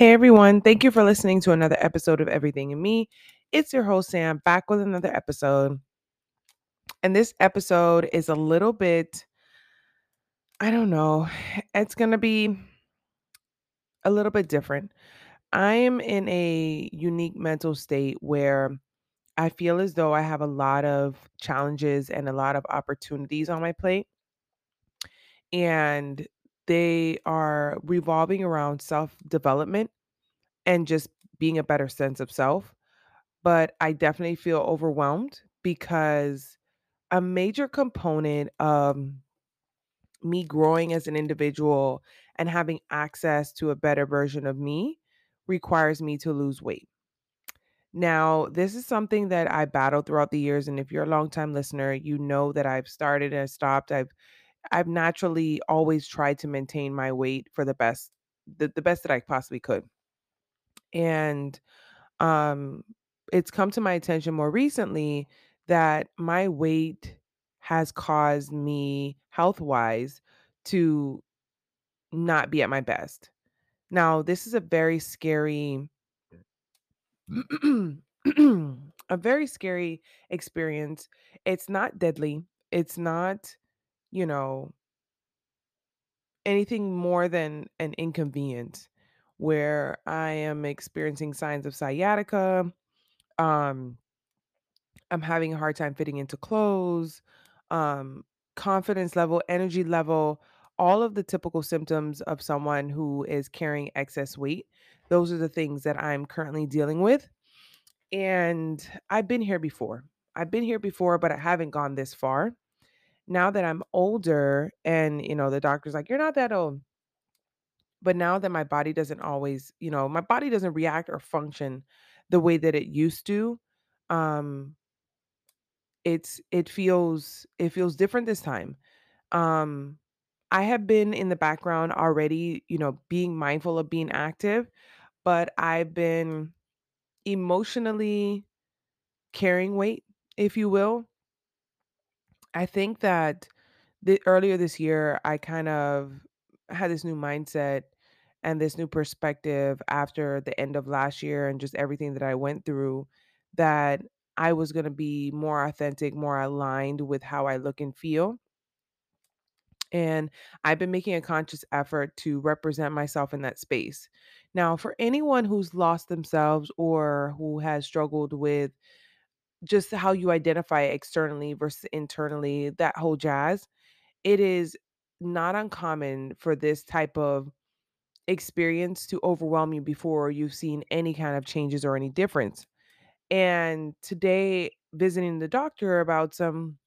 Hey everyone, thank you for listening to another episode of Everything in Me. It's your host Sam back with another episode. And this episode is a little bit I don't know, it's going to be a little bit different. I am in a unique mental state where I feel as though I have a lot of challenges and a lot of opportunities on my plate. And they are revolving around self development and just being a better sense of self. But I definitely feel overwhelmed because a major component of me growing as an individual and having access to a better version of me requires me to lose weight. Now, this is something that I battled throughout the years and if you're a longtime listener, you know that I've started and stopped. I've I've naturally always tried to maintain my weight for the best the, the best that I possibly could. And um it's come to my attention more recently that my weight has caused me health wise to not be at my best. Now, this is a very scary a very scary experience. It's not deadly. It's not, you know, anything more than an inconvenience where I am experiencing signs of sciatica. Um, I'm having a hard time fitting into clothes, um, confidence level, energy level, all of the typical symptoms of someone who is carrying excess weight. Those are the things that I'm currently dealing with. And I've been here before. I've been here before, but I haven't gone this far. Now that I'm older and, you know, the doctor's like, you're not that old. But now that my body doesn't always, you know, my body doesn't react or function the way that it used to. Um, it's it feels it feels different this time. Um, I have been in the background already, you know, being mindful of being active, but I've been emotionally carrying weight, if you will. I think that the earlier this year, I kind of had this new mindset and this new perspective after the end of last year and just everything that I went through that I was going to be more authentic, more aligned with how I look and feel. And I've been making a conscious effort to represent myself in that space. Now, for anyone who's lost themselves or who has struggled with just how you identify externally versus internally, that whole jazz, it is not uncommon for this type of experience to overwhelm you before you've seen any kind of changes or any difference. And today, visiting the doctor about some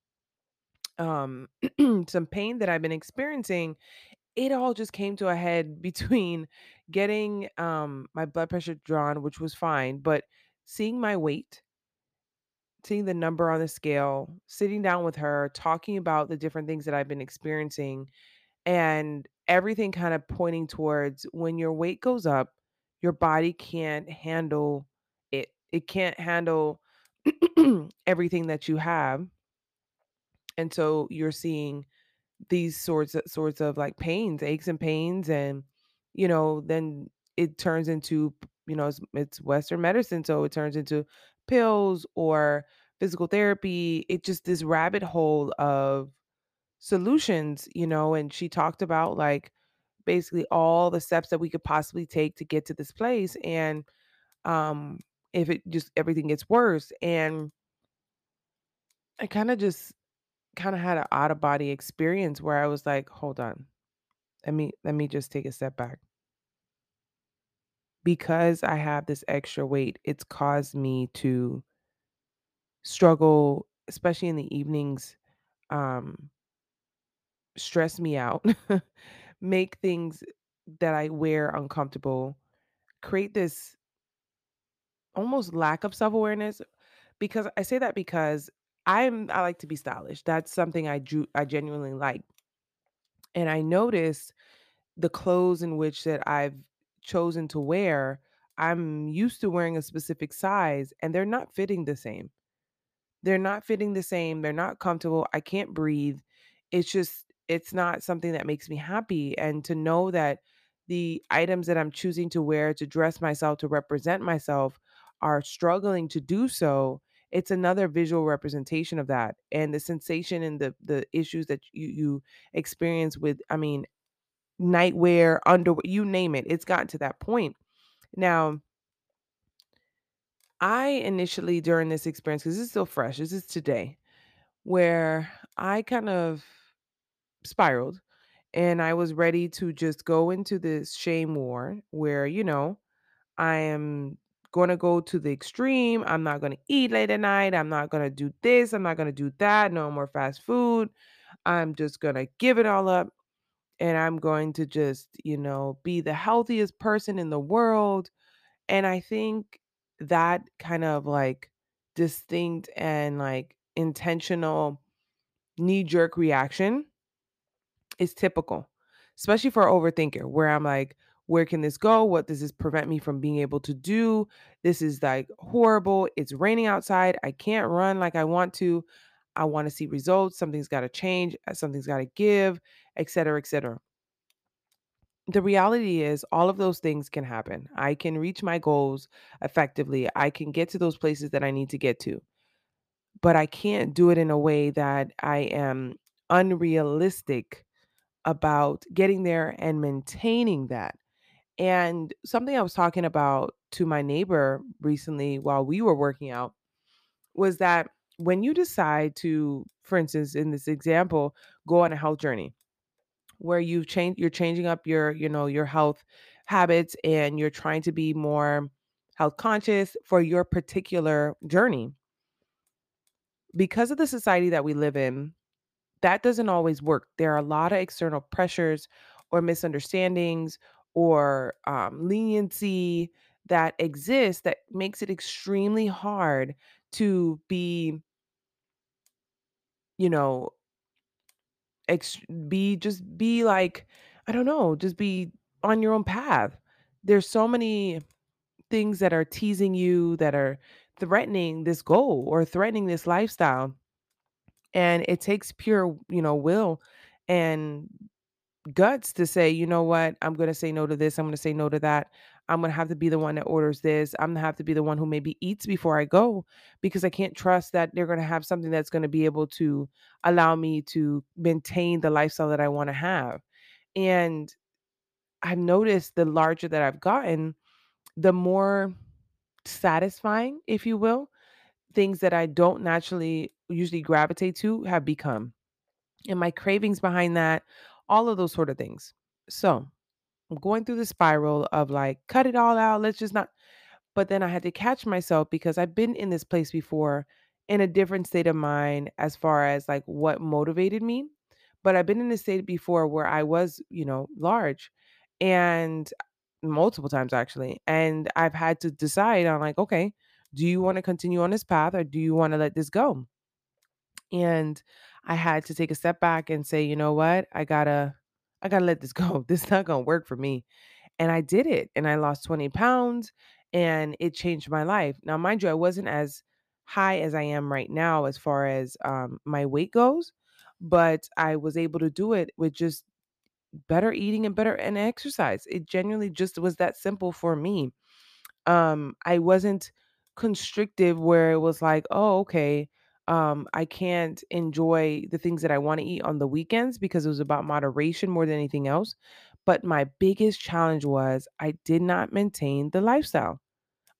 um some pain that I've been experiencing, it all just came to a head between getting um my blood pressure drawn, which was fine, but seeing my weight, seeing the number on the scale, sitting down with her, talking about the different things that I've been experiencing and everything kind of pointing towards when your weight goes up, your body can't handle it. It can't handle everything that you have. And so you're seeing these sorts of sorts of like pains, aches and pains and you know, then it turns into you know, it's, it's western medicine so it turns into pills or physical therapy. It just this rabbit hole of solutions, you know, and she talked about like basically all the steps that we could possibly take to get to this place and um if it just everything gets worse and I kind of just kind of had an out of body experience where I was like, hold on. Let me let me just take a step back. Because I have this extra weight, it's caused me to struggle, especially in the evenings, um, stress me out, make things that I wear uncomfortable, create this almost lack of self-awareness because I say that because I'm I like to be stylish. That's something I do I genuinely like. And I notice the clothes in which that I've chosen to wear, I'm used to wearing a specific size and they're not fitting the same. They're not fitting the same. They're not comfortable. I can't breathe. It's just it's not something that makes me happy and to know that the items that I'm choosing to wear to dress myself to represent myself are struggling to do so, it's another visual representation of that. And the sensation and the the issues that you you experience with, I mean, nightwear, underwear, you name it. It's gotten to that point. Now, I initially during this experience, because this is still fresh, this is today, where I kind of spiraled and I was ready to just go into this shame war where, you know, I am going to go to the extreme. I'm not going to eat late at night. I'm not going to do this. I'm not going to do that. No more fast food. I'm just going to give it all up and I'm going to just, you know, be the healthiest person in the world. And I think that kind of like distinct and like intentional knee jerk reaction is typical, especially for an overthinker, where I'm like, where can this go? What does this prevent me from being able to do? This is like horrible. It's raining outside. I can't run like I want to. I want to see results. Something's got to change. Something's got to give, et cetera, et cetera. The reality is, all of those things can happen. I can reach my goals effectively. I can get to those places that I need to get to, but I can't do it in a way that I am unrealistic about getting there and maintaining that. And something I was talking about to my neighbor recently while we were working out was that when you decide to, for instance, in this example, go on a health journey where you've changed you're changing up your, you know, your health habits and you're trying to be more health conscious for your particular journey. Because of the society that we live in, that doesn't always work. There are a lot of external pressures or misunderstandings or um, leniency that exists that makes it extremely hard to be, you know, ex- be just be like, I don't know, just be on your own path. There's so many things that are teasing you that are threatening this goal or threatening this lifestyle and it takes pure you know will and guts to say, you know what, I'm going to say no to this. I'm going to say no to that. I'm going to have to be the one that orders this. I'm going to have to be the one who maybe eats before I go because I can't trust that they're going to have something that's going to be able to allow me to maintain the lifestyle that I want to have. And I've noticed the larger that I've gotten, the more satisfying, if you will, things that I don't naturally usually gravitate to have become. And my cravings behind that, all of those sort of things. So, I'm going through the spiral of like, cut it all out. Let's just not. But then I had to catch myself because I've been in this place before in a different state of mind as far as like what motivated me. But I've been in a state before where I was, you know, large and multiple times actually. And I've had to decide on like, okay, do you want to continue on this path or do you want to let this go? And I had to take a step back and say, you know what? I gotta, I gotta let this go. This is not gonna work for me. And I did it. And I lost 20 pounds and it changed my life. Now, mind you, I wasn't as high as I am right now as far as um, my weight goes, but I was able to do it with just better eating and better and exercise. It genuinely just was that simple for me um i wasn't constrictive where it was like oh okay um i can't enjoy the things that i want to eat on the weekends because it was about moderation more than anything else but my biggest challenge was i did not maintain the lifestyle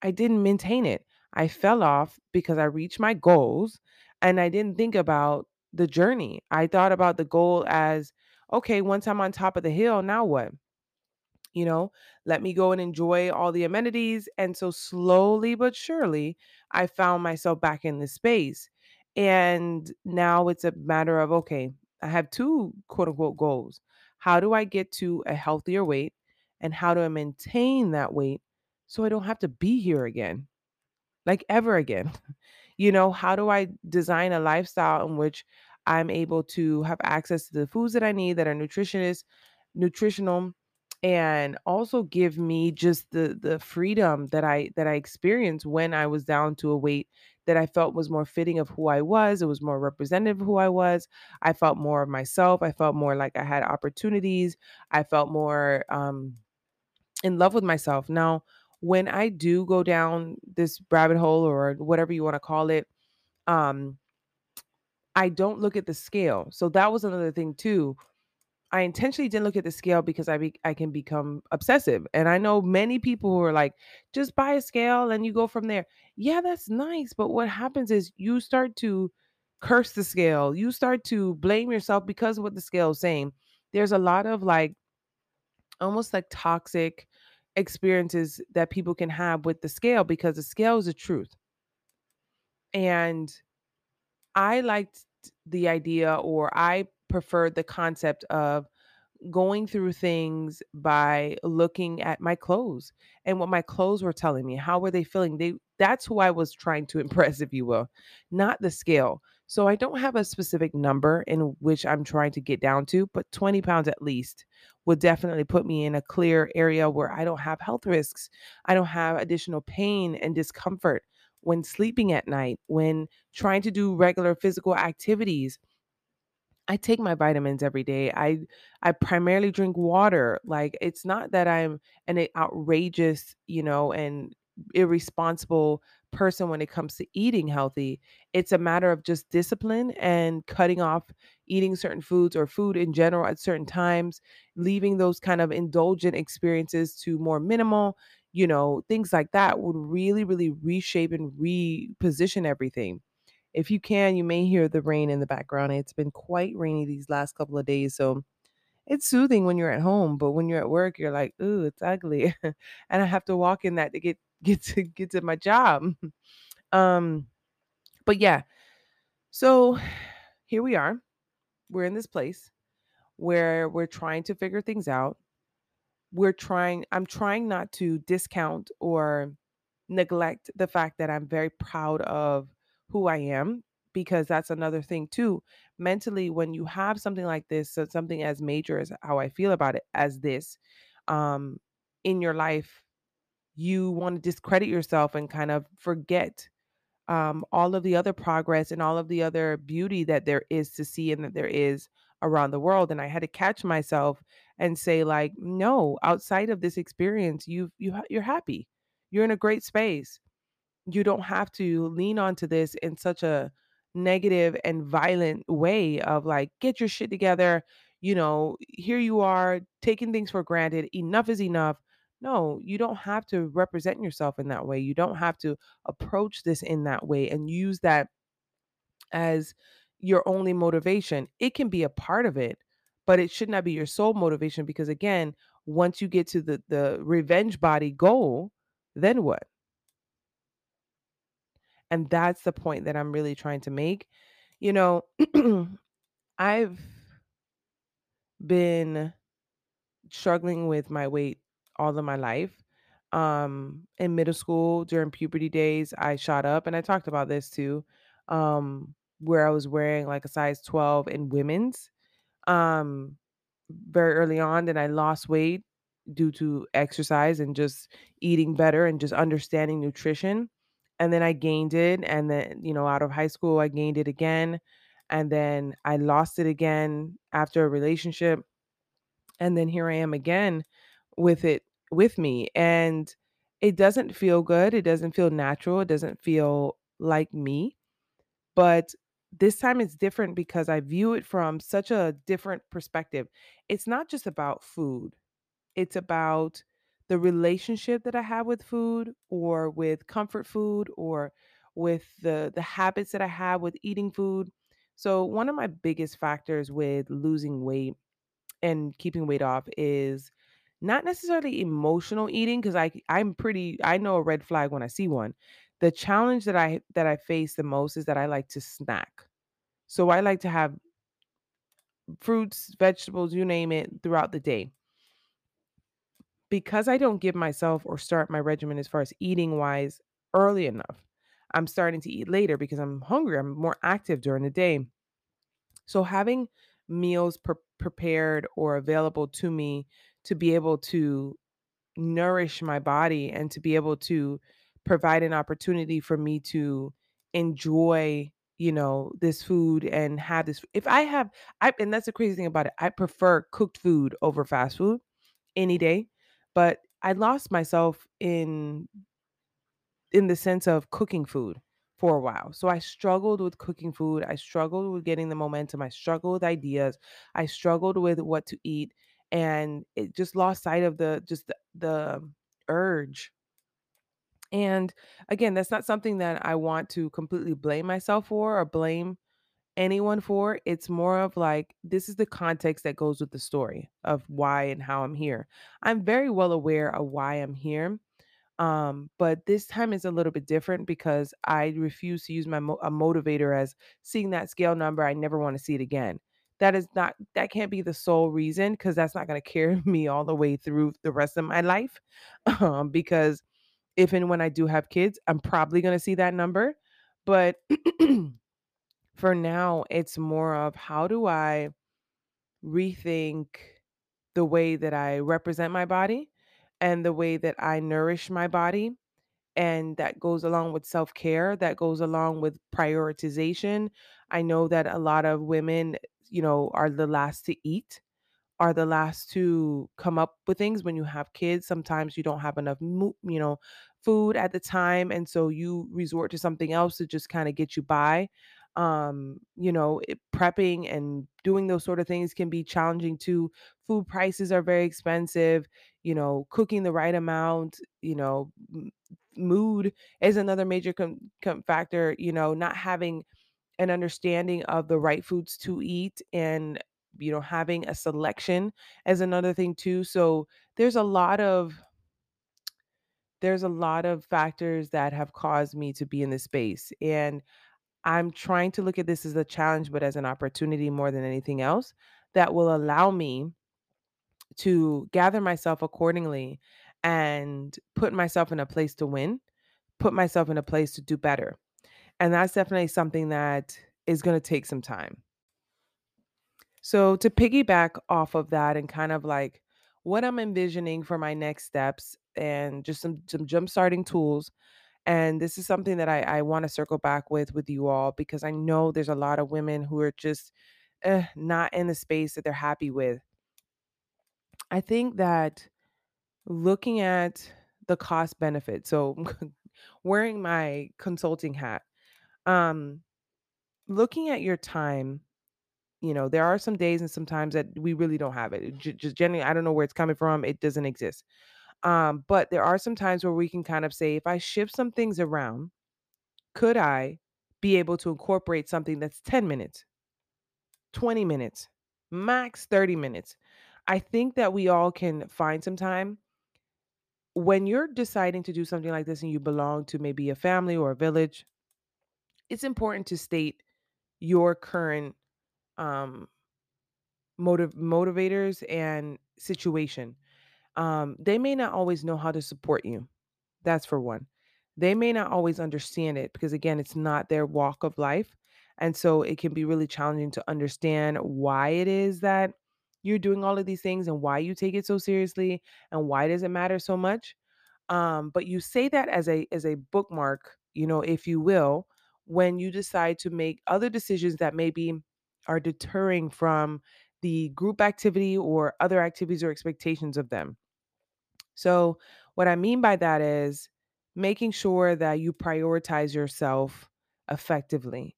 i didn't maintain it i fell off because i reached my goals and i didn't think about the journey i thought about the goal as okay once i'm on top of the hill now what you know, let me go and enjoy all the amenities. And so slowly but surely, I found myself back in this space. And now it's a matter of, okay, I have two quote unquote goals. How do I get to a healthier weight? And how do I maintain that weight so I don't have to be here again, like ever again? You know, how do I design a lifestyle in which I'm able to have access to the foods that I need that are nutritious, nutritional, and also give me just the the freedom that I that I experienced when I was down to a weight that I felt was more fitting of who I was. It was more representative of who I was. I felt more of myself. I felt more like I had opportunities. I felt more um in love with myself. Now, when I do go down this rabbit hole or whatever you want to call it, um, I don't look at the scale. So that was another thing too. I intentionally didn't look at the scale because I be, I can become obsessive. And I know many people who are like, just buy a scale and you go from there. Yeah, that's nice. But what happens is you start to curse the scale. You start to blame yourself because of what the scale is saying. There's a lot of like almost like toxic experiences that people can have with the scale because the scale is the truth. And I liked the idea or I preferred the concept of going through things by looking at my clothes and what my clothes were telling me. How were they feeling? They that's who I was trying to impress, if you will, not the scale. So I don't have a specific number in which I'm trying to get down to, but 20 pounds at least would definitely put me in a clear area where I don't have health risks. I don't have additional pain and discomfort when sleeping at night, when trying to do regular physical activities I take my vitamins every day. I I primarily drink water. Like it's not that I'm an outrageous, you know, and irresponsible person when it comes to eating healthy. It's a matter of just discipline and cutting off eating certain foods or food in general at certain times, leaving those kind of indulgent experiences to more minimal, you know, things like that would really really reshape and reposition everything. If you can, you may hear the rain in the background. It's been quite rainy these last couple of days, so it's soothing when you're at home, but when you're at work, you're like, "Ooh, it's ugly." and I have to walk in that to get get to get to my job. um, but yeah. So here we are. We're in this place where we're trying to figure things out. We're trying I'm trying not to discount or neglect the fact that I'm very proud of who I am because that's another thing too. Mentally, when you have something like this, so something as major as how I feel about it as this, um, in your life, you want to discredit yourself and kind of forget um, all of the other progress and all of the other beauty that there is to see and that there is around the world. And I had to catch myself and say, like, no, outside of this experience, you you you're happy, you're in a great space you don't have to lean onto this in such a negative and violent way of like get your shit together you know here you are taking things for granted enough is enough. No you don't have to represent yourself in that way you don't have to approach this in that way and use that as your only motivation. It can be a part of it but it should not be your sole motivation because again once you get to the the revenge body goal then what And that's the point that I'm really trying to make. You know, I've been struggling with my weight all of my life. Um, in middle school, during puberty days, I shot up, and I talked about this too, um, where I was wearing like a size 12 in women's. Um, very early on that I lost weight due to exercise and just eating better and just understanding nutrition. And then I gained it. And then, you know, out of high school, I gained it again. And then I lost it again after a relationship. And then here I am again with it with me. And it doesn't feel good. It doesn't feel natural. It doesn't feel like me. But this time it's different because I view it from such a different perspective. It's not just about food, it's about the relationship that I have with food or with comfort food or with the the habits that I have with eating food. So one of my biggest factors with losing weight and keeping weight off is not necessarily emotional eating because I I'm pretty I know a red flag when I see one. The challenge that I that I face the most is that I like to snack. So I like to have fruits, vegetables, you name it, throughout the day. Because I don't give myself or start my regimen as far as eating wise early enough. I'm starting to eat later because I'm hungry. I'm more active during the day. So having meals pre- prepared or available to me to be able to nourish my body and to be able to provide an opportunity for me to enjoy you know this food and have this if i have i and that's the crazy thing about it i prefer cooked food over fast food any day but I lost myself in in the sense of cooking food for a while. So I struggled with cooking food. I struggled with getting the momentum. I struggled with ideas. I struggled with what to eat and it just lost sight of the just the, the urge. And again, that's not something that I want to completely blame myself for or blame anyone for. It's more of like this is the context that goes with the story of why and how I'm here. I'm very well aware of why I'm here um, but this time is a little bit different because I refuse to use my mo- a motivator as seeing that scale number. I never want to see it again. That is not that can't be the sole reason because that's not going to carry me all the way through the rest of my life. Um, because if and when I do have kids, I'm probably going to see that number. But for now, it's more of how do I rethink the way that I represent my body and the way that I nourish my body and that goes along with self-care that goes along with prioritization. I know that a lot of women you know are the last to eat are the last to come up with things when you have kids. Sometimes you don't have enough you know food at the time and so you resort to something else to just kind of get you by um you know prepping and doing those sort of things can be challenging too. Food prices are very expensive you know cooking the right amount you know m- mood is another major com- com- factor you know not having an understanding of the right foods to eat and you know having a selection as another thing too. So there's a lot of there's a lot of factors that have caused me to be in this space and i'm trying to look at this as a challenge but as an opportunity more than anything else that will allow me to gather myself accordingly and put myself in a place to win put myself in a place to do better and that's definitely something that is going to take some time So to piggyback off of that and kind of like what I'm envisioning for my next steps and just some some jump starting tools. And this is something that I, I want to circle back with with you all because I know there's a lot of women who are just eh, not in the space that they're happy with. I think that looking at the cost benefit, so wearing my consulting hat, um, looking at your time You know, there are some days and some times that we really don't have it. Just generally, I don't know where it's coming from. It doesn't exist. Um, but there are some times where we can kind of say, if I shift some things around, could I be able to incorporate something that's 10 minutes, 20 minutes, max 30 minutes? I think that we all can find some time when you're deciding to do something like this and you belong to maybe a family or a village. It's important to state your current um, motive motivators and situation um, they may not always know how to support you. That's for one. They may not always understand it because, again, it's not their walk of life. And so it can be really challenging to understand why it is that you're doing all of these things and why you take it so seriously and why does it matter so much. Um, but you say that as a as a bookmark, you know, if you will, when you decide to make other decisions that maybe are deterring from the group activity or other activities or expectations of them so, what I mean by that is making sure that you prioritize yourself effectively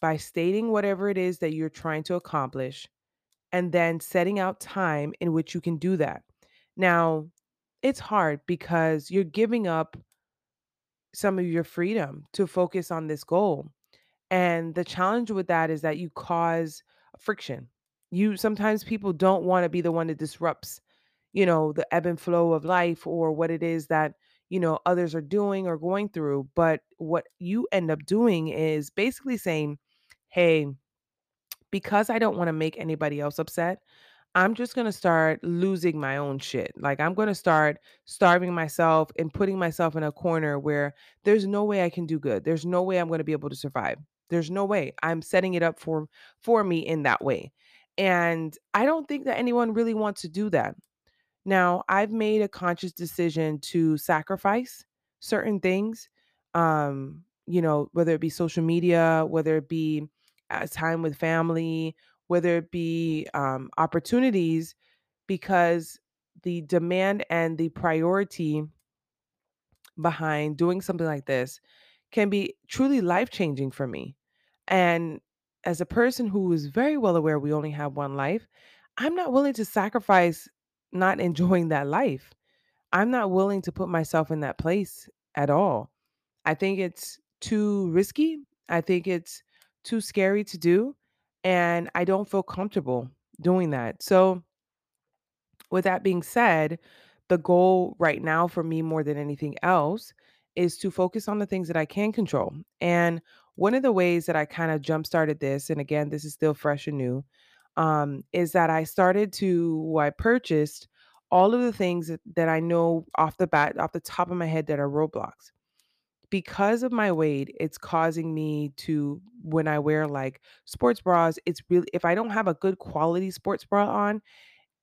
by stating whatever it is that you're trying to accomplish and then setting out time in which you can do that. Now, it's hard because you're giving up some of your freedom to focus on this goal. And the challenge with that is that you cause friction. You sometimes people don't want to be the one that disrupts, you know, the ebb and flow of life or what it is that, you know, others are doing or going through. But what you end up doing is basically saying, hey, because I don't want to make anybody else upset, I'm just going to start losing my own shit. Like, I'm going to start starving myself and putting myself in a corner where there's no way I can do good. There's no way I'm going to be able to survive. There's no way. I'm setting it up for for me in that way. And I don't think that anyone really wants to do that. Now, I've made a conscious decision to sacrifice certain things, um, you know, whether it be social media, whether it be uh, time with family, whether it be um, opportunities, because the demand and the priority behind doing something like this can be truly life-changing for me. And as a person who is very well aware we only have one life, I'm not willing to sacrifice not enjoying that life. I'm not willing to put myself in that place at all. I think it's too risky. I think it's too scary to do, and I don't feel comfortable doing that. So, with that being said, the goal right now for me more than anything else is to focus on the things that I can control. And one of the ways that I kind of jump started this, and again, this is still fresh and new, um, is that I started to, I purchased all of the things that, that I know off the bat, off the top of my head, that are roadblocks. Because of my weight, it's causing me to, when I wear like sports bras, it's really, if I don't have a good quality sports bra on,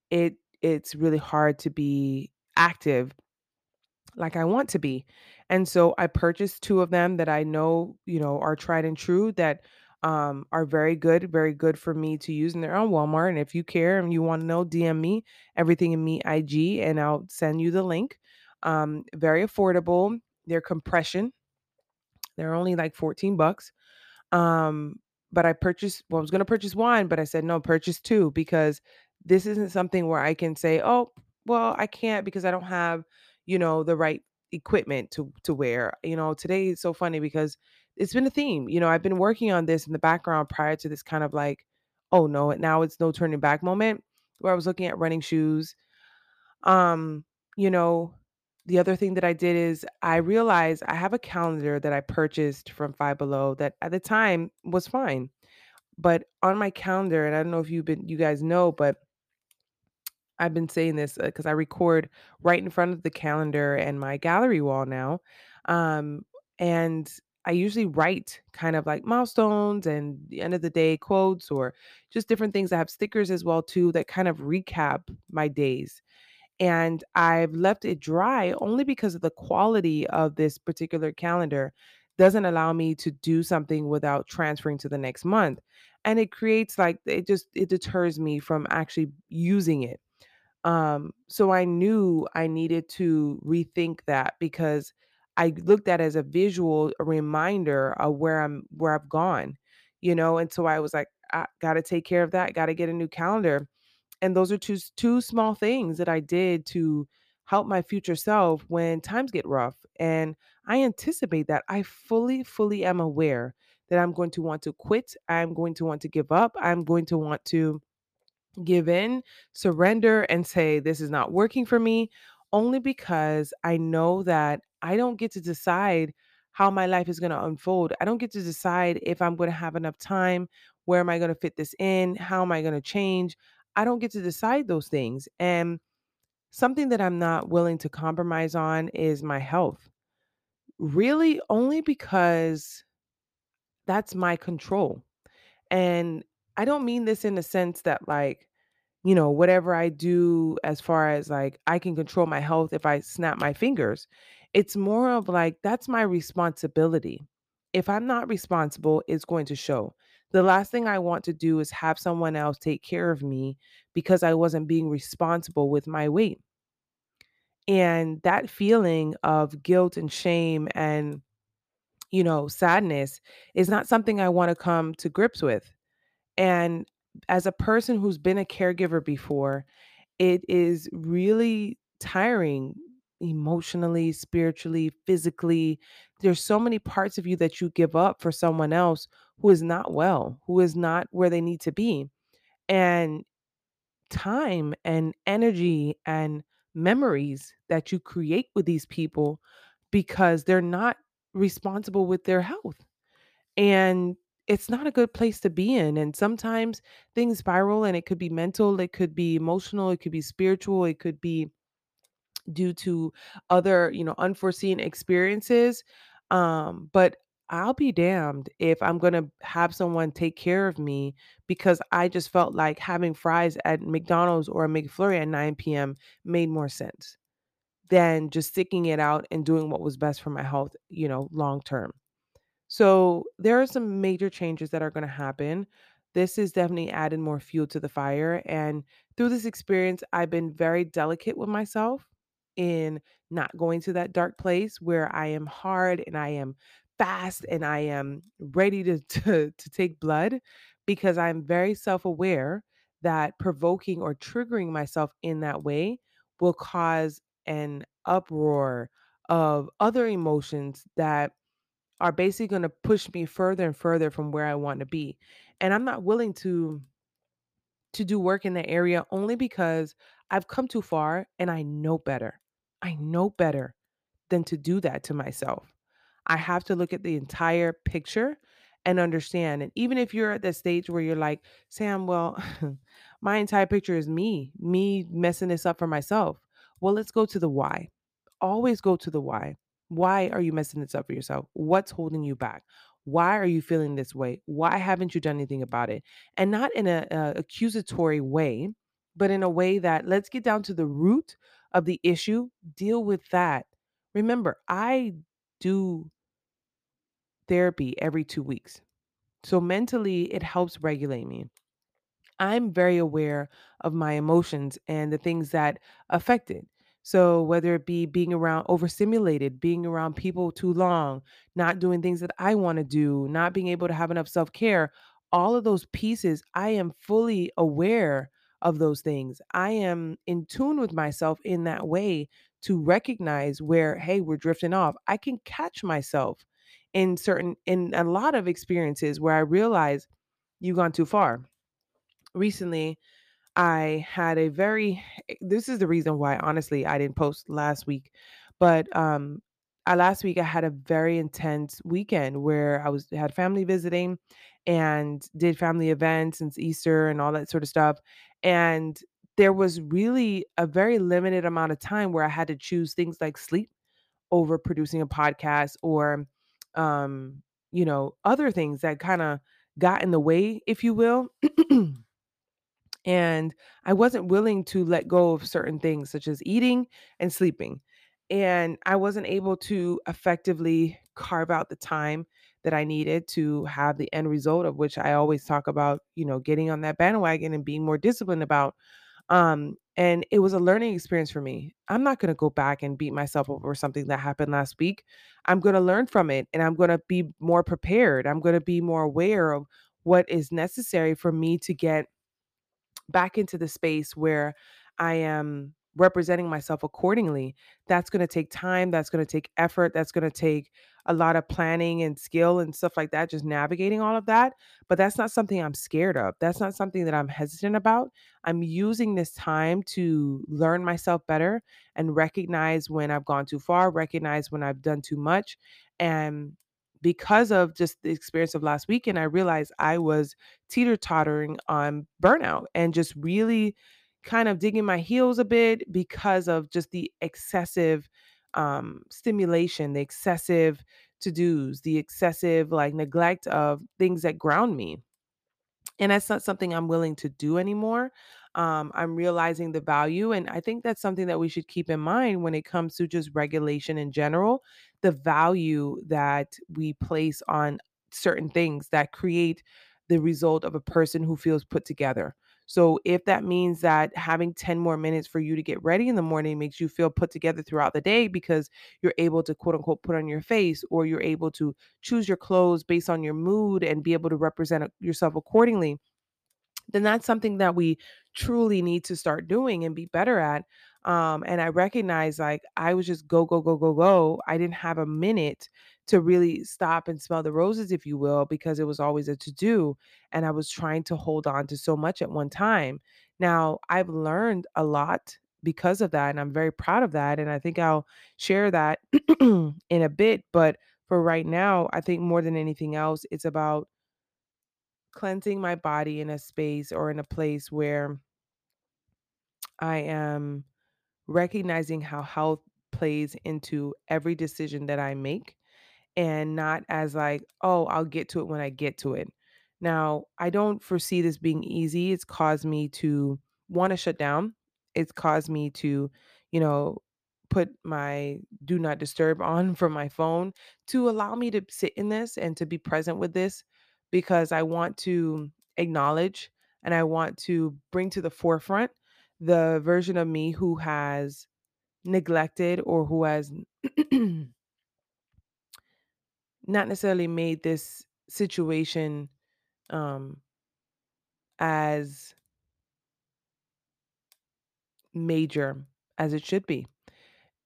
it it's really hard to be active like I want to be. And so I purchased 2 of them that I know, you know, are tried and true that um are very good, very good for me to use and they're on Walmart. And if you care and you want to know, DM me everything in me IG and I'll send you the link. Um very affordable. They're compression. They're only like 14 bucks. Um, but I purchased well, I was gonna purchase 1, but I said, "No, purchase 2," because this isn't something where I can say, "Oh, well, I can't because I don't have, you know, the right equipment to to wear." You know, today is so funny because it's been a theme. You know, I've been working on this in the background prior to this kind of like, "Oh, no, now it's no turning back" moment where I was looking at running shoes um, you know, the other thing that I did is I realized I have a calendar that I purchased from Five Below that at the time was fine. But on my calendar, and I don't know if you've been you guys know, but I've been saying this because I record right in front of the calendar and my gallery wall now. Um, and I usually write kind of like milestones and the end of the day quotes or just different things. I have stickers as well too that kind of recap my days and I've left it dry only because of the quality of this particular calendar doesn't allow me to do something without transferring to the next month. And it creates like it just it deters me from actually using it. Um so I knew I needed to rethink that because I looked at it as a visual reminder of where I'm where I've gone, you know, and so I was like I got to take care of that, got to get a new calendar and those are two 2 small things that I did to help my future self when times get rough, and I anticipate that. I fully, fully am aware that I'm going to want to quit, I'm going to want to give up, I'm going to want to give in, surrender, and say, "This is not working for me," only because I know that I don't get to decide how my life is gonna unfold. I don't get to decide if I'm gonna have enough time, where am I gonna fit this in, how am I gonna change? I don't get to decide those things, and something that I'm not willing to compromise on is my health. Really, only because that's my control, and I don't mean this in the sense that, like, you know, whatever I do as far as like I can control my health if I snap my fingers. It's more of like that's my responsibility. If I'm not responsible, it's going to show. The last thing I want to do is have someone else take care of me because I wasn't being responsible with my weight. And that feeling of guilt and shame and, you know, sadness is not something I want to come to grips with. And as a person who's been a caregiver before, it is really tiring emotionally, spiritually, physically. There's so many parts of you that you give up for someone else who is not well, who is not where they need to be. And time and energy and memories that you create with these people because they're not responsible with their health. And it's not a good place to be in. And sometimes things spiral and it could be mental, it could be emotional, it could be spiritual, it could be due to other, you know, unforeseen experiences. Um, but I'll be damned if I'm going to have someone take care of me because I just felt like having fries at McDonald's or a McFlurry at 9 p.m. made more sense than just sticking it out and doing what was best for my health, you know, long term. So there are some major changes that are going to happen. this is definitely added more fuel to the fire. And through this experience, I've been very delicate with myself in not going to that dark place where I am hard and I am fast and I am ready to to, to take blood because I'm very self-aware that provoking or triggering myself in that way will cause an uproar of other emotions that are basically going to push me further and further from where I want to be. And I'm not willing to to do work in that area only because I've come too far and I know better. I know better than to do that to myself. I have to look at the entire picture and understand. And even if you're at that stage where you're like, Sam, well, my entire picture is me, me messing this up for myself. Well, let's go to the why. Always go to the why. Why are you messing this up for yourself? What's holding you back? Why are you feeling this way? Why haven't you done anything about it? And not in a, a accusatory way, but in a way that let's get down to the root of the issue, deal with that. Remember, I do therapy every 2 weeks. So mentally, it helps regulate me. I'm very aware of my emotions and the things that affect it. So, whether it be being around overstimulated, being around people too long, not doing things that I want to do, not being able to have enough self care, all of those pieces, I am fully aware of those things. I am in tune with myself in that way to recognize where, hey, we're drifting off. I can catch myself in certain, in a lot of experiences where I realize you've gone too far recently I had a very eh, this is the reason why honestly I didn't post last week, but um I, last week I had a very intense weekend where I was had family visiting and did family events since Easter and all that sort of stuff. And there was really a very limited amount of time where I had to choose things like sleep over producing a podcast or um you know other things that kind of got in the way if you will And I wasn't willing to let go of certain things such as eating and sleeping. And I wasn't able to effectively carve out the time that I needed to have the end result of which I always talk about, you know, getting on that bandwagon and being more disciplined about. Um, and it was a learning experience for me. I'm not going to go back and beat myself over something that happened last week. I'm going to learn from it and I'm going to be more prepared. I'm going to be more aware of what is necessary for me to get back into the space where I am representing myself accordingly. That's going to take time, that's going to take effort, that's going to take a lot of planning and skill and stuff like that, just navigating all of that. But that's not something I'm scared of. That's not something that I'm hesitant about. I'm using this time to learn myself better and recognize when I've gone too far, recognize when I've done too much. And because of just the experience of last weekend, I realized I was teeter tottering on burnout and just really kind of digging my heels a bit because of just the excessive um, stimulation, the excessive to dos, the excessive like neglect of things that ground me and that's not something I'm willing to do anymore. Um, I'm realizing the value, and I think that's something that we should keep in mind when it comes to just regulation in general. The value that we place on certain things that create the result of a person who feels put together. So, if that means that having 10 more minutes for you to get ready in the morning makes you feel put together throughout the day because you're able to quote unquote put on your face or you're able to choose your clothes based on your mood and be able to represent yourself accordingly, then that's something that we truly need to start doing and be better at. Um, and I recognize like I was just go, go, go, go, go. I didn't have a minute to really stop and smell the roses, if you will, because it was always a to do. And I was trying to hold on to so much at one time. Now, I've learned a lot because of that. And I'm very proud of that. And I think I'll share that in a bit. But for right now, I think more than anything else, it's about cleansing my body in a space or in a place where I am recognizing how health plays into every decision that I make and not as like, oh, I'll get to it when I get to it. Now, I don't foresee this being easy. It's caused me to want to shut down. It's caused me to, you know, put my do not disturb on from my phone to allow me to sit in this and to be present with this because I want to acknowledge and I want to bring to the forefront the version of me who has neglected or who has not necessarily made this situation um, as major as it should be.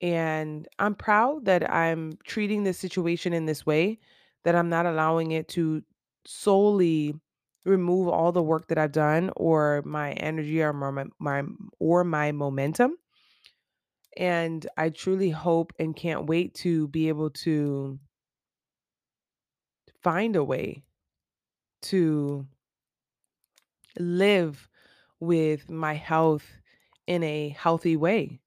And I'm proud that I'm treating this situation in this way, that I'm not allowing it to solely remove all the work that I've done or my energy or my, my or my momentum. And I truly hope and can't wait to be able to find a way to live with my health in a healthy way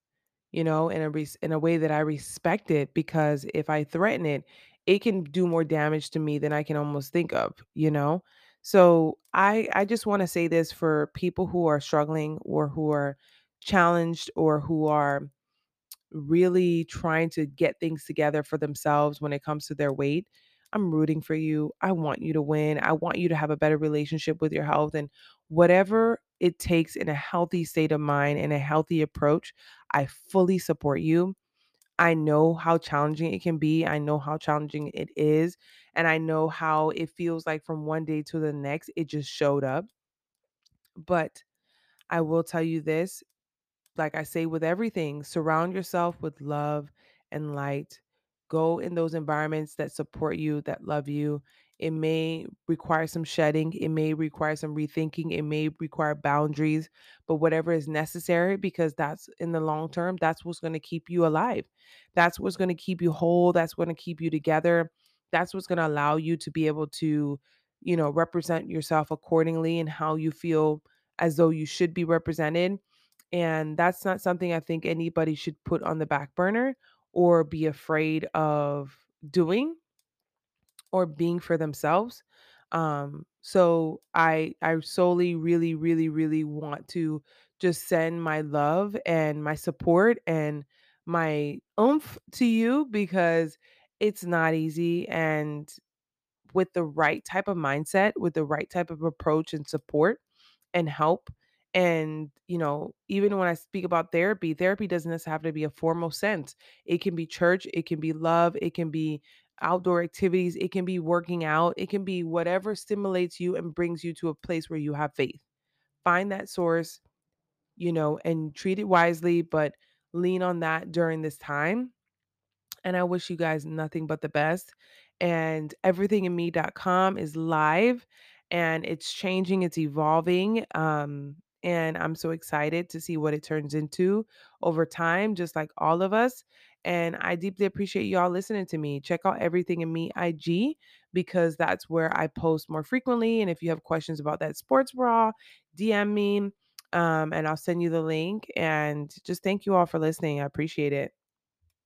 you know, in a in a way that I respect it because if I threaten it, it can do more damage to me than I can almost think of, you know? So I I just want to say this for people who are struggling or who are challenged or who are really trying to get things together for themselves when it comes to their weight. I'm rooting for you. I want you to win. I want you to have a better relationship with your health and whatever it takes in a healthy state of mind and a healthy approach. I fully support you. I know how challenging it can be. I know how challenging it is. And I know how it feels like from one day to the next, it just showed up. But I will tell you this like I say with everything, surround yourself with love and light. Go in those environments that support you, that love you. It may require some shedding, it may require some rethinking, it may require boundaries, but whatever is necessary, because that's in the long term, that's what's going to keep you alive. That's what's going to keep you whole. That's going to keep you together. That's what's going to allow you to be able to, you know, represent yourself accordingly and how you feel as though you should be represented and that's not something I think anybody should put on the back burner or be afraid of doing or being for themselves. Um, so I I solely really, really, really want to just send my love and my support and my oomph to you because it's not easy. And with the right type of mindset, with the right type of approach and support and help. And, you know, even when I speak about therapy, therapy doesn't have to be a formal sense. It can be church, it can be love, it can be outdoor activities, it can be working out, it can be whatever stimulates you and brings you to a place where you have faith. Find that source, you know, and treat it wisely, but lean on that during this time and I wish you guys nothing but the best. And everythinginme.com is live and it's changing, it's evolving. Um, and I'm so excited to see what it turns into over time, just like all of us. And I deeply appreciate y'all listening to me. Check out Everything in Me IG because that's where I post more frequently. And if you have questions about that sports bra, DM me um, and I'll send you the link. And just thank you all for listening. I appreciate it.